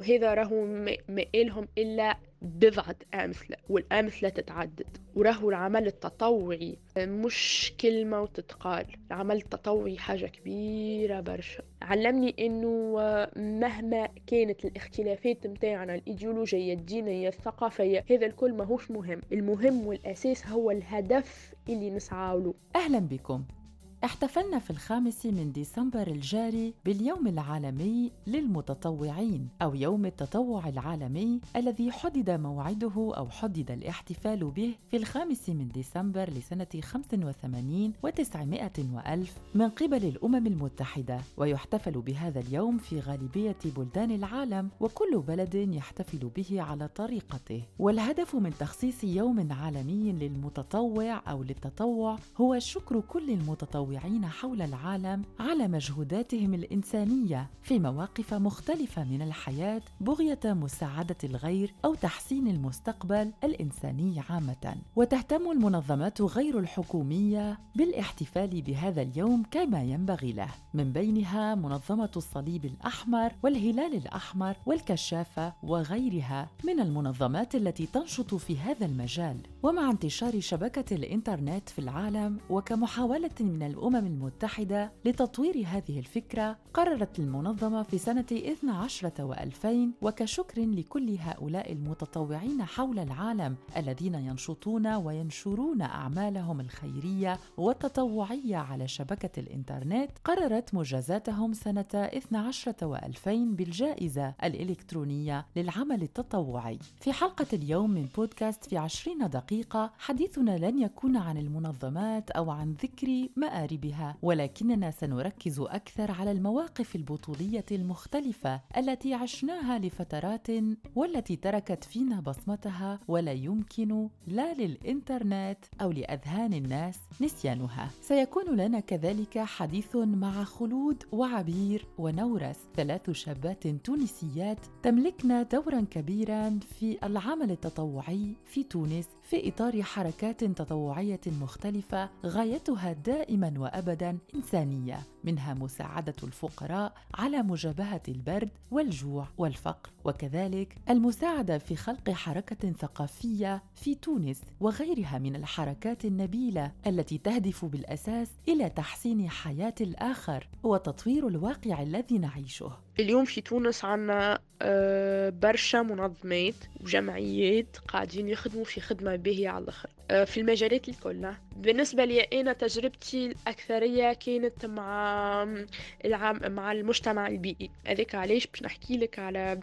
وهذا راهو ما إلهم إلا بضعة أمثلة والأمثلة تتعدد وراهو العمل التطوعي. مش كلمة وتتقال العمل التطوعي حاجة كبيرة برشا. علمني إنه مهما كانت الاختلافات متاعنا الايديولوجية الدينية الثقافية هذا الكل ماهوش مهم. المهم والأساس هو الهدف اللي نسعى له. أهلا بكم. احتفلنا في الخامس من ديسمبر الجاري باليوم العالمي للمتطوعين أو يوم التطوع العالمي الذي حدد موعده أو حدد الاحتفال به في الخامس من ديسمبر لسنة 85 و900 وألف من قبل الأمم المتحدة. ويحتفل بهذا اليوم في غالبية بلدان العالم وكل بلد يحتفل به على طريقته. والهدف من تخصيص يوم عالمي للمتطوع أو للتطوع هو شكر كل المتطوعين المتطوعين حول العالم على مجهوداتهم الإنسانية في مواقف مختلفة من الحياة بغية مساعدة الغير أو تحسين المستقبل الإنساني عامة. وتهتم المنظمات غير الحكومية بالاحتفال بهذا اليوم كما ينبغي له. من بينها منظمة الصليب الأحمر والهلال الأحمر والكشافة وغيرها من المنظمات التي تنشط في هذا المجال. ومع انتشار شبكة الإنترنت في العالم وكمحاولة من الأمم المتحدة لتطوير هذه الفكرة قررت المنظمة في سنة 12 و2000 وكشكر لكل هؤلاء المتطوعين حول العالم الذين ينشطون وينشرون أعمالهم الخيرية والتطوعية على شبكة الإنترنت قررت مجازاتهم سنة 12 و2000 بالجائزة الإلكترونية للعمل التطوعي. في حلقة اليوم من بودكاست في 20 دقيقة حديثنا لن يكون عن المنظمات أو عن ذكر مآرب بها ولكننا سنركز أكثر على المواقف البطولية المختلفة التي عشناها لفترات والتي تركت فينا بصمتها ولا يمكن لا للإنترنت أو لأذهان الناس نسيانها. سيكون لنا كذلك حديث مع خلود وعبير ونورس ثلاث شابات تونسيات تملكن دورا كبيرا في العمل التطوعي في تونس. في إطار حركات تطوعية مختلفة غايتها دائما وابدا إنسانية. منها مساعدة الفقراء على مجابهة البرد والجوع والفقر. وكذلك المساعدة في خلق حركة ثقافية في تونس وغيرها من الحركات النبيلة التي تهدف بالأساس إلى تحسين حياة الآخر وتطوير الواقع الذي نعيشه. اليوم في تونس عنا آه، برشا منظمات وجمعيات قاعدين يخدموا في خدمة باهية على الآخر. في المجالات الكل. بالنسبة لي أنا تجربتي الأكثرية كانت مع العام مع المجتمع البيئي. هذاك علاش؟ باش نحكي لك على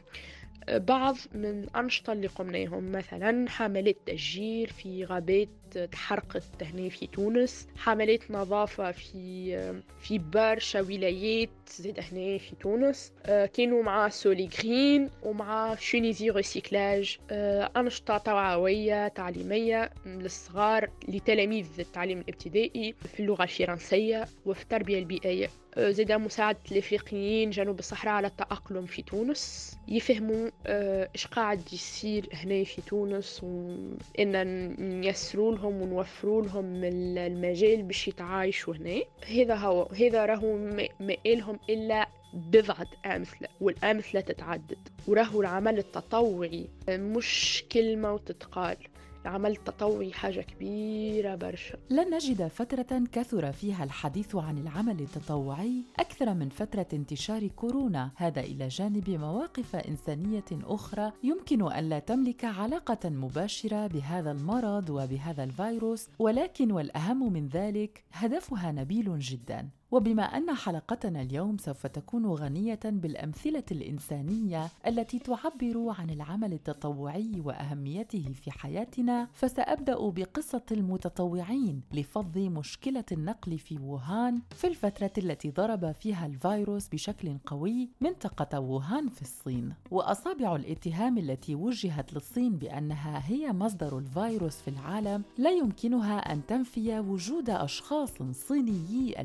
بعض من الأنشطة اللي قمناهم. مثلا حملات تشجير في غابات تحرقت هنا في تونس. حملات نظافة في في برشا ولايات زاد هنا في تونس. كانوا مع سولي جرين ومع شونيزي ريسيكلاج. أنشطة توعوية تعليمية للصغار لتلاميذ التعليم الابتدائي في اللغة الفرنسية وفي التربية البيئية. زاد مساعدة الإفريقيين جنوب الصحراء على التأقلم في تونس. يفهموا إيش قاعد يصير هنا في تونس وإن نيسروا لهم ونوفروا لهم المجال باش يتعايشوا هنا. هذا هو هذا راهو ما إلهم إلا بضعة أمثلة والأمثلة تتعدد وراهو العمل التطوعي مش كلمة وتتقال. العمل التطوعي حاجة كبيرة برشا. لن نجد فترة كثر فيها الحديث عن العمل التطوعي أكثر من فترة انتشار كورونا. هذا إلى جانب مواقف إنسانية أخرى يمكن أن لا تملك علاقة مباشرة بهذا المرض وبهذا الفيروس ولكن والأهم من ذلك هدفها نبيل جدا. وبما أن حلقتنا اليوم سوف تكون غنية بالأمثلة الإنسانية التي تعبر عن العمل التطوعي وأهميته في حياتنا فسأبدأ بقصة المتطوعين لفض مشكلة النقل في ووهان في الفترة التي ضرب فيها الفيروس بشكل قوي منطقة ووهان في الصين. وأصابع الاتهام التي وجهت للصين بأنها هي مصدر الفيروس في العالم لا يمكنها أن تنفي وجود أشخاص صينيي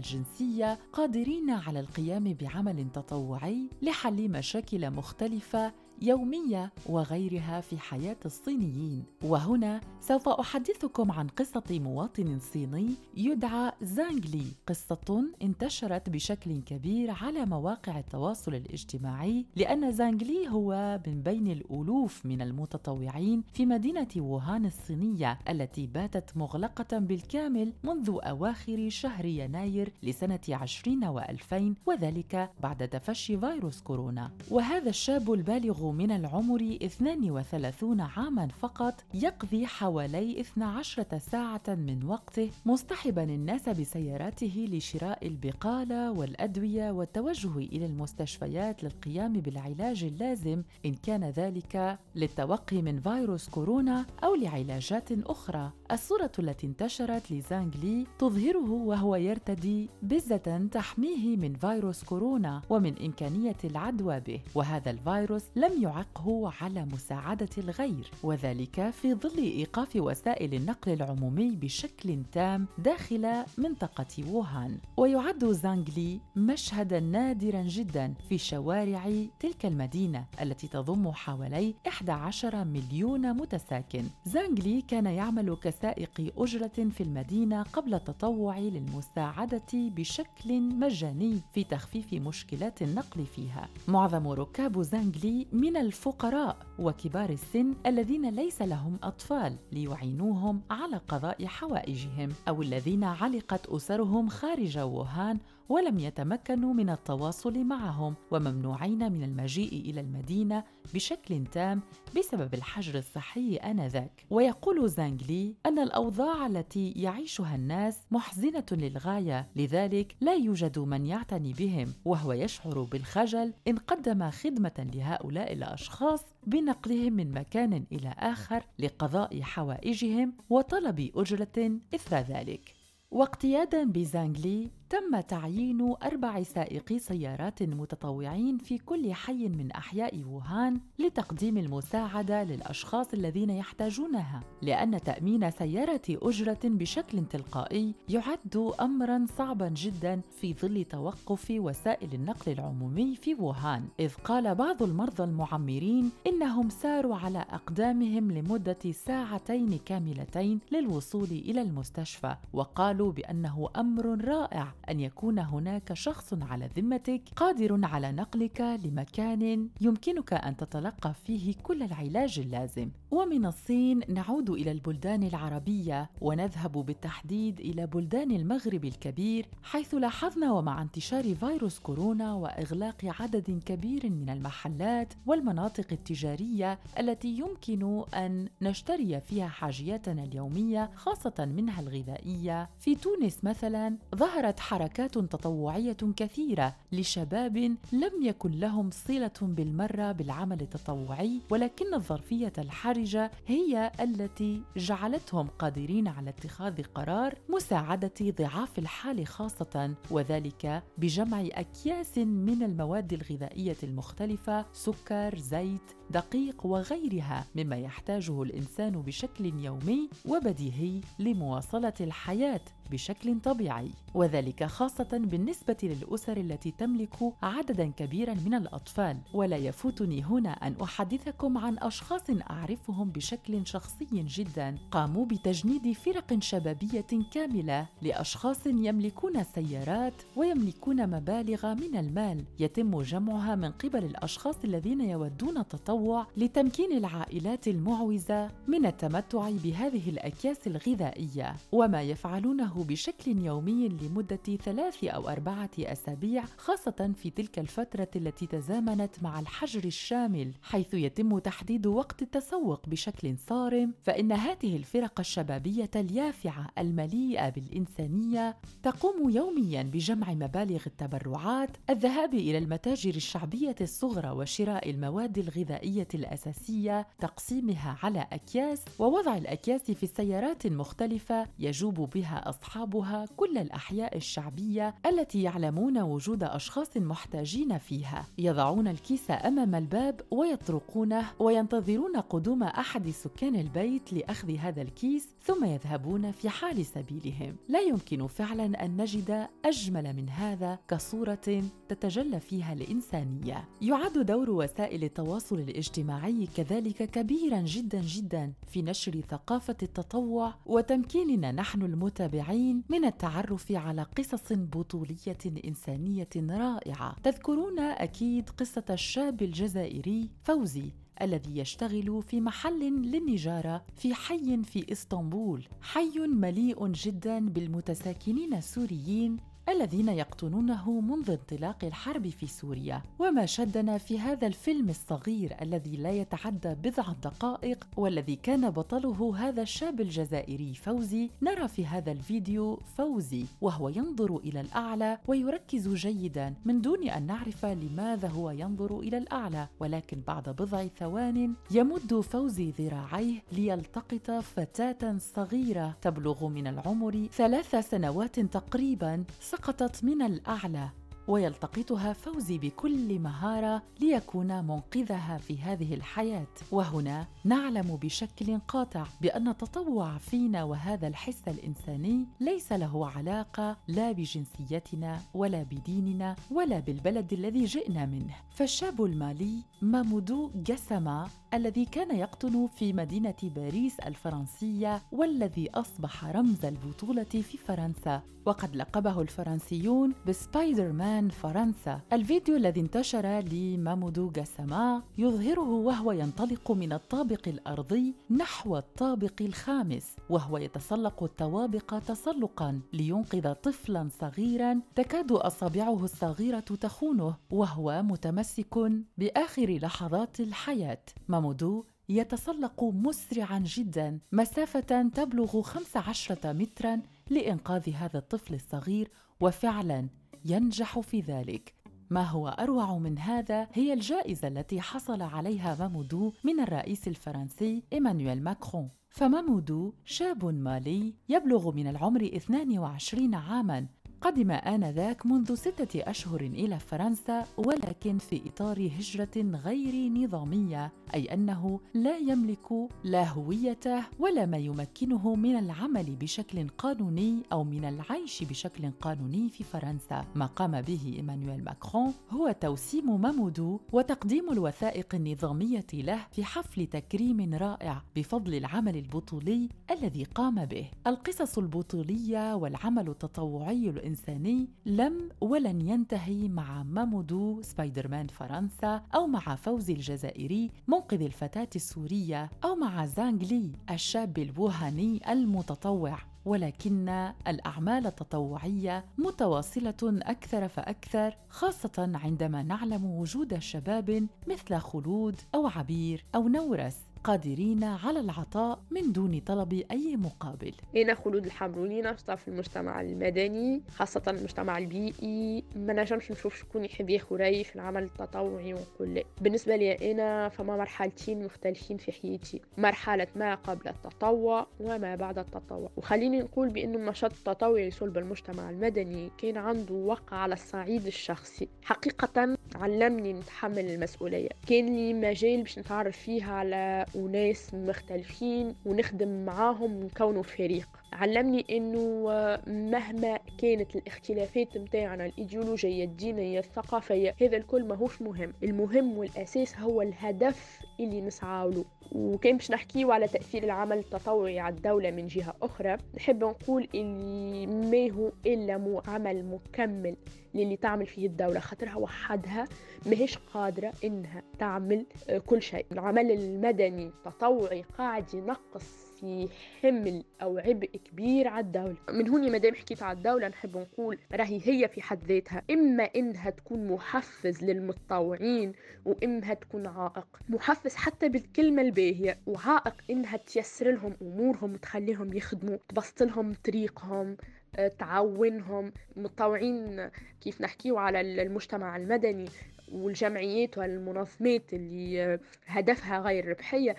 الجنسيه قادرين على القيام بعمل تطوعي لحل مشاكل مختلفة يومية وغيرها في حياة الصينيين. وهنا سوف أحدثكم عن قصة مواطن صيني يدعى زانغلي قصة انتشرت بشكل كبير على مواقع التواصل الاجتماعي لأن زانغلي هو من بين الألوف من المتطوعين في مدينة ووهان الصينية التي باتت مغلقة بالكامل منذ أواخر شهر يناير لسنة 20 و2000 وذلك بعد تفشي فيروس كورونا. وهذا الشاب البالغ من العمر 32 عاما فقط يقضي حوالي 12 ساعة من وقته مصطحبا الناس بسياراته لشراء البقالة والأدوية والتوجه إلى المستشفيات للقيام بالعلاج اللازم إن كان ذلك للتوقي من فيروس كورونا أو لعلاجات أخرى. الصورة التي انتشرت لزانغ لي تظهره وهو يرتدي بزة تحميه من فيروس كورونا ومن إمكانية العدوى به وهذا الفيروس لم يعقه على مساعدة الغير وذلك في ظل إيقاف وسائل النقل العمومي بشكل تام داخل منطقة ووهان. ويعد زانغلي مشهدا نادرا جدا في شوارع تلك المدينة التي تضم حوالي 11 مليون متساكن. زانغلي كان يعمل كسائق أجرة في المدينة قبل التطوع للمساعدة بشكل مجاني في تخفيف مشكلات النقل فيها. معظم ركاب زانغلي من الفقراء وكبار السن الذين ليس لهم أطفال ليعينوهم على قضاء حوائجهم أو الذين علقت أسرهم خارج ووهان ولم يتمكنوا من التواصل معهم وممنوعين من المجيء إلى المدينة بشكل تام بسبب الحجر الصحي آنذاك. ويقول زانغلي أن الأوضاع التي يعيشها الناس محزنة للغاية لذلك لا يوجد من يعتني بهم وهو يشعر بالخجل إن قدم خدمة لهؤلاء الأشخاص بنقلهم من مكان إلى آخر لقضاء حوائجهم وطلب أجرة إثر ذلك. واقتيادا بزانغلي تم تعيين أربع سائقي سيارات متطوعين في كل حي من أحياء ووهان لتقديم المساعدة للأشخاص الذين يحتاجونها، لأن تأمين سيارة أجرة بشكل تلقائي يعد أمرًا صعبًا جدًا في ظل توقف وسائل النقل العمومي في ووهان، إذ قال بعض المرضى المعمرين إنهم ساروا على أقدامهم لمدة ساعتين كاملتين للوصول إلى المستشفى، وقالوا بأنه أمر رائع أن يكون هناك شخص على ذمتك قادر على نقلك لمكان يمكنك أن تتلقى فيه كل العلاج اللازم. ومن الصين نعود إلى البلدان العربية ونذهب بالتحديد إلى بلدان المغرب الكبير حيث لاحظنا ومع انتشار فيروس كورونا وإغلاق عدد كبير من المحلات والمناطق التجارية التي يمكن أن نشتري فيها حاجياتنا اليومية خاصة منها الغذائية. في تونس مثلا ظهرت حركات تطوعية كثيرة لشباب لم يكن لهم صلة بالمرة بالعمل التطوعي ولكن الظرفية الحرجة هي التي جعلتهم قادرين على اتخاذ قرار مساعدة ضعاف الحال خاصة وذلك بجمع أكياس من المواد الغذائية المختلفة سكر زيت دقيق وغيرها مما يحتاجه الإنسان بشكل يومي وبديهي لمواصلة الحياة. بشكل طبيعي وذلك خاصة بالنسبة للأسر التي تملك عددا كبيرا من الأطفال. ولا يفوتني هنا أن أحدثكم عن أشخاص أعرفهم بشكل شخصي جدا. قاموا بتجنيد فرق شبابية كاملة لأشخاص يملكون سيارات ويملكون مبالغ من المال. يتم جمعها من قبل الأشخاص الذين يودون التطوع لتمكين العائلات المعوزة من التمتع بهذه الأكياس الغذائية. وما يفعلونه بشكل يومي لمدة ثلاث أو أربعة أسابيع خاصة في تلك الفترة التي تزامنت مع الحجر الشامل. حيث يتم تحديد وقت التسوق بشكل صارم فإن هذه الفرق الشبابية اليافعة المليئة بالإنسانية تقوم يوميا بجمع مبالغ التبرعات الذهاب إلى المتاجر الشعبية الصغرى وشراء المواد الغذائية الأساسية تقسيمها على أكياس ووضع الأكياس في السيارات المختلفة يجوب بها أصحاب أصحابها كل الأحياء الشعبية التي يعلمون وجود أشخاص محتاجين فيها. يضعون الكيس أمام الباب ويطرقونه وينتظرون قدوم أحد سكان البيت لأخذ هذا الكيس ثم يذهبون في حال سبيلهم. لا يمكن فعلا أن نجد أجمل من هذا كصورة تتجلى فيها الإنسانية. يعد دور وسائل التواصل الاجتماعي كذلك كبيرا جدا جدا في نشر ثقافة التطوع وتمكيننا نحن المتابعين من التعرف على قصص بطولية إنسانية رائعة. تذكرون أكيد قصة الشاب الجزائري فوزي الذي يشتغل في محل للنجارة في حي في إسطنبول، حي مليء جدا بالمتساكنين السوريين الذين يقطنونه منذ انطلاق الحرب في سوريا. وما شدنا في هذا الفيلم الصغير الذي لا يتعدى بضع دقائق والذي كان بطله هذا الشاب الجزائري فوزي نرى في هذا الفيديو فوزي وهو ينظر إلى الأعلى ويركز جيدا من دون أن نعرف لماذا هو ينظر إلى الأعلى. ولكن بعد بضع ثوان يمد فوزي ذراعيه ليلتقط فتاة صغيرة تبلغ من العمر ثلاث سنوات تقريبا سقطت من الأعلى ويلتقطها فوزي بكل مهارة ليكون منقذها في هذه الحياة. وهنا نعلم بشكل قاطع بأن التطوع فينا وهذا الحس الإنساني ليس له علاقة لا بجنسيتنا ولا بديننا ولا بالبلد الذي جئنا منه. فالشاب المالي مامودو جسما الذي كان يقطن في مدينة باريس الفرنسية والذي أصبح رمز البطولة في فرنسا. وقد لقبه الفرنسيون بسبايدر مان فرنسا. الفيديو الذي انتشر لمامودو جاساما يظهره وهو ينطلق من الطابق الأرضي نحو الطابق الخامس وهو يتسلق الطوابق تسلقا لينقذ طفلا صغيرا تكاد أصابعه الصغيرة تخونه وهو متمسك بآخر لحظات الحياة. مامودو يتسلق مسرعا جدا مسافة تبلغ 15 مترا لإنقاذ هذا الطفل الصغير وفعلا ينجح في ذلك. ما هو أروع من هذا هي الجائزة التي حصل عليها مامودو من الرئيس الفرنسي إيمانويل ماكرون. فمامودو شاب مالي يبلغ من العمر 22 عاما قدم آنذاك منذ ستة أشهر إلى فرنسا ولكن في إطار هجرة غير نظامية أي أنه لا يملك لا هويته ولا ما يمكنه من العمل بشكل قانوني أو من العيش بشكل قانوني في فرنسا. ما قام به إيمانويل ماكرون هو توسيم مامودو وتقديم الوثائق النظامية له في حفل تكريم رائع بفضل العمل البطولي الذي قام به. القصص البطولية والعمل التطوعي الإنساني لم ولن ينتهي مع مامودو سبايدر مان فرنسا أو مع فوزي الجزائري منقذ الفتاة السورية أو مع زانغ لي الشاب الوهاني المتطوع. ولكن الأعمال التطوعية متواصلة أكثر فأكثر خاصة عندما نعلم وجود شباب مثل خلود أو عبير أو نورس. قادرين على العطاء من دون طلب أي مقابل. أنا خلود الحمروني نشطة في المجتمع المدني خاصة المجتمع البيئي. ما نجمش نشوف شكون يحب رأيي في العمل التطوعي ونقول لا. بالنسبة لي أنا فما مرحلتين مختلفين في حياتي. مرحلة ما قبل التطوع وما بعد التطوع. وخليني نقول بأن النشاط التطوعي صلب المجتمع المدني كان عنده وقع على الصعيد الشخصي. حقيقة علمني نتحمل المسؤولية. كان لي مجال باش نتعرف فيها على وناس مختلفين ونخدم معاهم ونكونوا فريق. علمني إنه مهما كانت الاختلافات متاعنا الإيديولوجية الدينية الثقافية هذا الكل ماهوش مهم. المهم والأساس هو الهدف اللي نسعى له وكان باش نحكيو على تأثير العمل التطوعي على الدولة من جهة أخرى نحب نقول اللي ما هو إلا عمل مكمل للي تعمل فيه الدولة خاطرها وحدها ماهيش قادرة إنها تعمل كل شيء. العمل المدني التطوعي قاعد ينقص في حمل أو عبء كبير على الدولة. من هون مادام حكيت على الدولة نحب نقول راهي هي في حد ذاتها. إما إنها تكون محفز للمتطوعين وإما تكون عائق. محفز حتى بالكلمة الباهية وعائق إنها تيسر لهم أمورهم وتخليهم يخدموا تبسط لهم طريقهم آه، تعاونهم. متطوعين كيف نحكيو على المجتمع المدني والجمعيات والمنظمات اللي هدفها غير ربحية.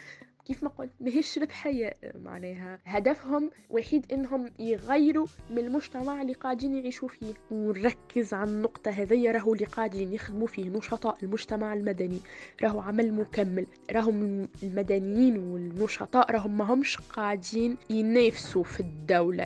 كيف ما قلت ماهيش ربحية معناها هدفهم وحيد إنهم يغيروا من المجتمع اللي قاعدين يعيشوا فيه. ونركز على النقطة هذيا راهو اللي قاعدين يخدموا فيه نشطاء المجتمع المدني. راهو عمل مكمل. راهم المدنيين والنشطاء راهم ما همش قاعدين ينافسوا في الدولة.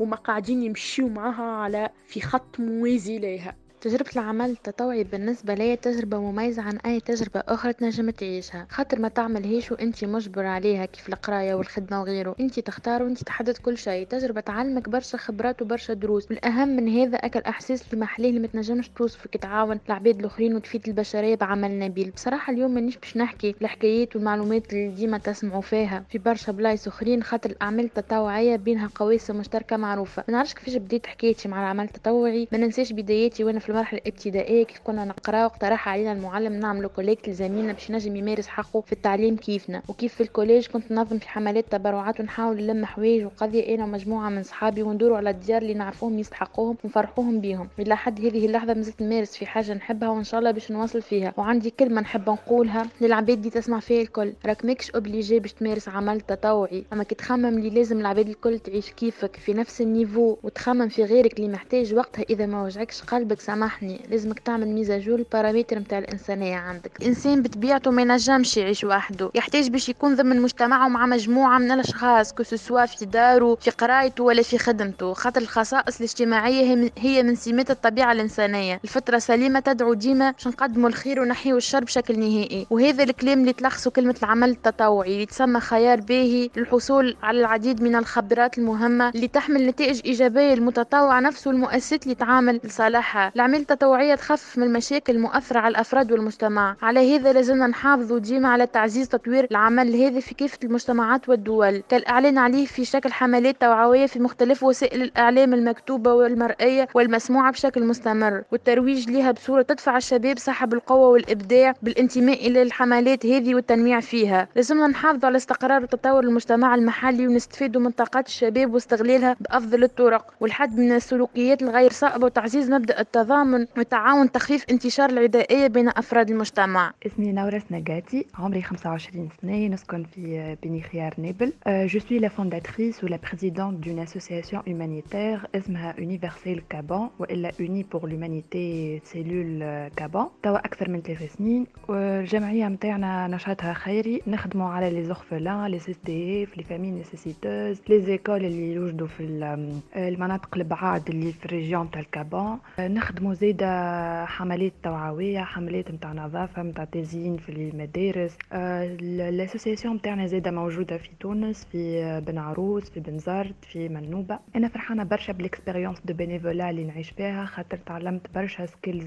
وما قاعدين يمشيوا معها على في خط موازي لها تجربة العمل التطوعي بالنسبة لي تجربة مميزة عن أي تجربة أخرى تنجم تعيشها. خاطر ما تعملهاش وأنت مجبر عليها كيف القراية والخدمة وغيره. أنت تختار وأنت تحدد كل شيء. تجربة تعلمك برشا خبرات وبرشا دروس. والأهم من هذا هاك الإحساس اللي محلاه اللي ما تنجمش توصفه كي تعاون العباد الآخرين وتفيد البشرية بعمل نبيل. بصراحة اليوم مانيش باش نحكي الحكايات والمعلومات اللي ديما تسمعوا فيها. في برشا بلايص أخرين خاطر الأعمال التطوعية بينها قواسم مشتركة معروفة. ما نعرفش كيفاش بديت حكايتي مع العمل التطوعي. ما ننساش بداياتي وأنا في المرحلة الابتدائية كيف كنا نقرأ واقترح علينا المعلم نعملوا collecte لزميلنا باش ينجم يمارس حقه في التعليم كيفنا. وكيف في ال collège كنت ننظم في حملات تبرعات ونحاول نلم حوايج وقضية أنا ومجموعة من صحابي وندوروا على الديار اللي نعرفوهم يستحقوهم ونفرحوهم بيهم. إلى حد هذه اللحظة مازلت نمارس في حاجة نحبها وإن شاء الله باش نواصل فيها. وعندي كلمة نحب نقولها للعباد اللي تسمع فيها الكل. راك ماكش obligé باش تمارس عمل تطوعي. أما كي تخمم اللي لازم العباد الكل تعيش كيفك في نفس ال niveau وتخمم في غيرك اللي محتاج وقتها إذا ما وجعكش قلبك سامحني لازمك تعمل mise à jour ال paramètres نتاع الإنسانية عندك. الانسان بطبيعته ما ينجمش يعيش وحده. يحتاج باش يكون ضمن مجتمعه مع مجموعة من الأشخاص سوا في داره في قرايته ولا في خدمته. خاطر الخصائص الاجتماعية هي من سمات الطبيعة الإنسانية. الفطرة سليمة تدعو ديما باش نقدموا الخير ونحيوا الشر بشكل نهائي. وهذا الكلام اللي تلخصه كلمة العمل التطوعي. اللي تسمى خيار باهي للحصول على العديد من الخبرات المهمة اللي تحمل نتائج إيجابية. للمتطوع نفسه والمؤسسات اللي تعامل لصالحها. الاعمال التطوعيه تخفف من المشاكل المؤثرة على الأفراد والمجتمع. على هذا لازمنا نحافظوا ديما على تعزيز تطوير العمل هذا في كافة المجتمعات والدول. كالإعلان عليه في شكل حملات توعوية في مختلف وسائل الإعلام المكتوبة والمرئية والمسموعة بشكل مستمر. والترويج لها بصورة تدفع الشباب صاحب القوة والإبداع بالانتماء إلى الحملات هذه والتنويع فيها. لازمنا نحافظوا على استقرار وتطور المجتمع المحلي ونستفيدوا من طاقات الشباب واستغلالها بأفضل الطرق. والحد من السلوكيات الغير صائبة وتعزيز مبدأ التضامن والتعاون تخفيف انتشار العدائية بين أفراد المجتمع. اسمي نورس نجاتي عمري 25 سنة نسكن في بني خيار نابل je suis la fondatrice و la présidente d'une association humanitaire اسمها Universelle Cap Bon وإلا Unis pour l'humanité cellule Cap Bon توا أكثر من ثلاث سنين والجمعية نتاعنا نشاطها خيري. نخدموا على les orphelins les SDF les familles nécessiteuses les écoles اللي يوجدوا في المناطق البعاد اللي في ال région تاع ال Cap Bon. نخدموا زادة حملات توعوية حملات نتاع نظافة نتاع تزيين في المدارس. ال association نتاعنا زادة موجودة في تونس في بن عروس في بنزرت في منوبة. أنا فرحانة برشا بال expérience de bénévolat اللي نعيش فيها خاطر تعلمت برشا skills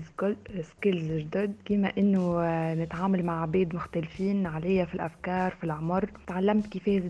skills جدد. كيما إنه نتعامل مع عباد مختلفين عليا في الأفكار في العمر تعلمت كيفاش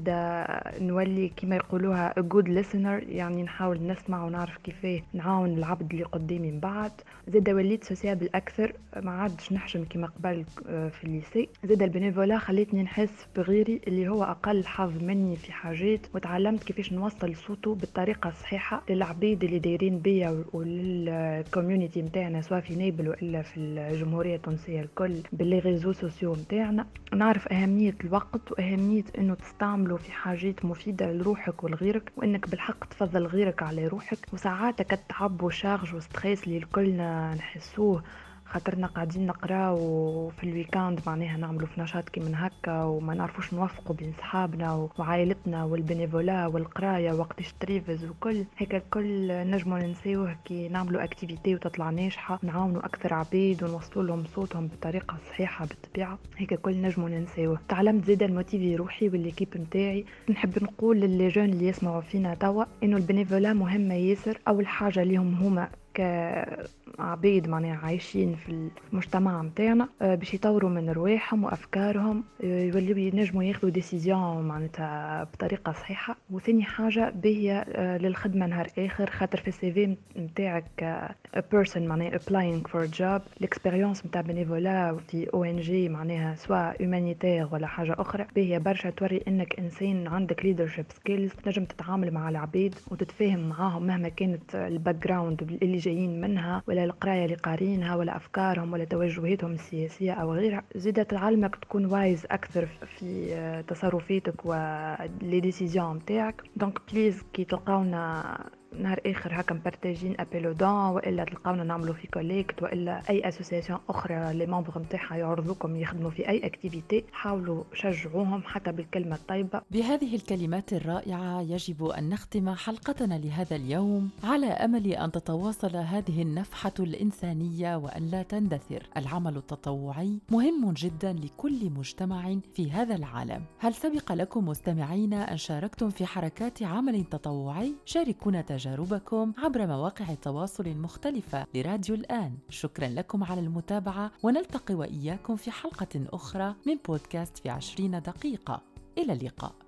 نولي كيما يقولوها good listener يعني نحاول نسمع ونعرف كيفاه نعاون العبد اللي قدامي من بعد. زاده وليت sociable أكثر ما عادش نحشم كما قبل آه، في ال lycée. زاد ال bénévolat خلتني نحس بغيري اللي هو أقل حظ مني في حاجات وتعلمت كيفاش نوصل صوته بالطريقة الصحيحة للعبيد اللي دايرين بيا ولل community نتاعنا سواء في نابل وإلا في الجمهورية التونسية الكل ب les réseaux sociaux نتاعنا نعرف أهمية الوقت وأهمية إنه تستعمله في حاجات مفيدة لروحك ولغيرك وإنك بالحق تفضل غيرك على روحك. وساعات كتعب و charge و stress اللي الكلنا نحسوه. خاطرنا قاعدين نقراو في ال week-end معناها نعملوا في نشاط كي من هكا وما نعرفوش نوفقوا بين صحابنا وعائلتنا وال bénévolat والقراية وقت التريفز وكل. هيك الكل نجموا ننساوه كي نعملوا activity وتطلع ناجحة نعاونوا أكثر عبيد ونوصلوا لهم صوتهم بطريقة صحيحة بالطبيعة. هيك الكل نجموا ننساوه. تعلمت زادة ن motivé روحي و l'équipe نتاعي نحب نقول ل les jeunes اللي يسمعوا فينا توا إنه ال bénévolat مهمة ياسر. أول حاجة ليهم هما كعبيد معناها عايشين في المجتمع متاعنا آه، باش يطوروا من رواحهم وأفكارهم آه، يوليوا ينجموا ياخذوا décision معناتها بطريقة صحيحة. وثاني حاجة باهية آه، للخدمة نهار آخر خاطر في ال CV نتاعك person معناها applying for job ال expérience نتاع bénévolat في ONG معناها سواء humanitaire ولا حاجة أخرى. باهية برشا توري إنك إنسان عندك leadership skills تنجم تتعامل مع العبيد وتتفاهم معاهم مهما كانت ال background اللي جايين منها ولا القراية اللي قارينها ولا أفكارهم ولا توجهاتهم السياسية أو غيرها. زادة تعلمك تكون wise أكثر في تصرفاتك و les décisions متاعك donc please كي تلقاونا نهار آخر هكا مبارتاجين appel aux dons وإلا تلقاونا نعملوا في collecte وإلا أي association أخرى les membres نتاعها يعرضوكم يخدموا في أي activity حاولوا شجعوهم حتى بالكلمة الطيبة. بهذه الكلمات الرائعة يجب أن نختم حلقتنا لهذا اليوم على أمل أن تتواصل هذه النفحة الإنسانية وأن لا تندثر. العمل التطوعي مهم جدا لكل مجتمع في هذا العالم. هل سبق لكم مستمعين أن شاركتم في حركات عمل تطوعي؟ شاركونا تجربة تجاربكم عبر مواقع التواصل المختلفة لراديو الآن. شكرا لكم على المتابعة ونلتقي وإياكم في حلقة أخرى من بودكاست في عشرين دقيقة. إلى اللقاء.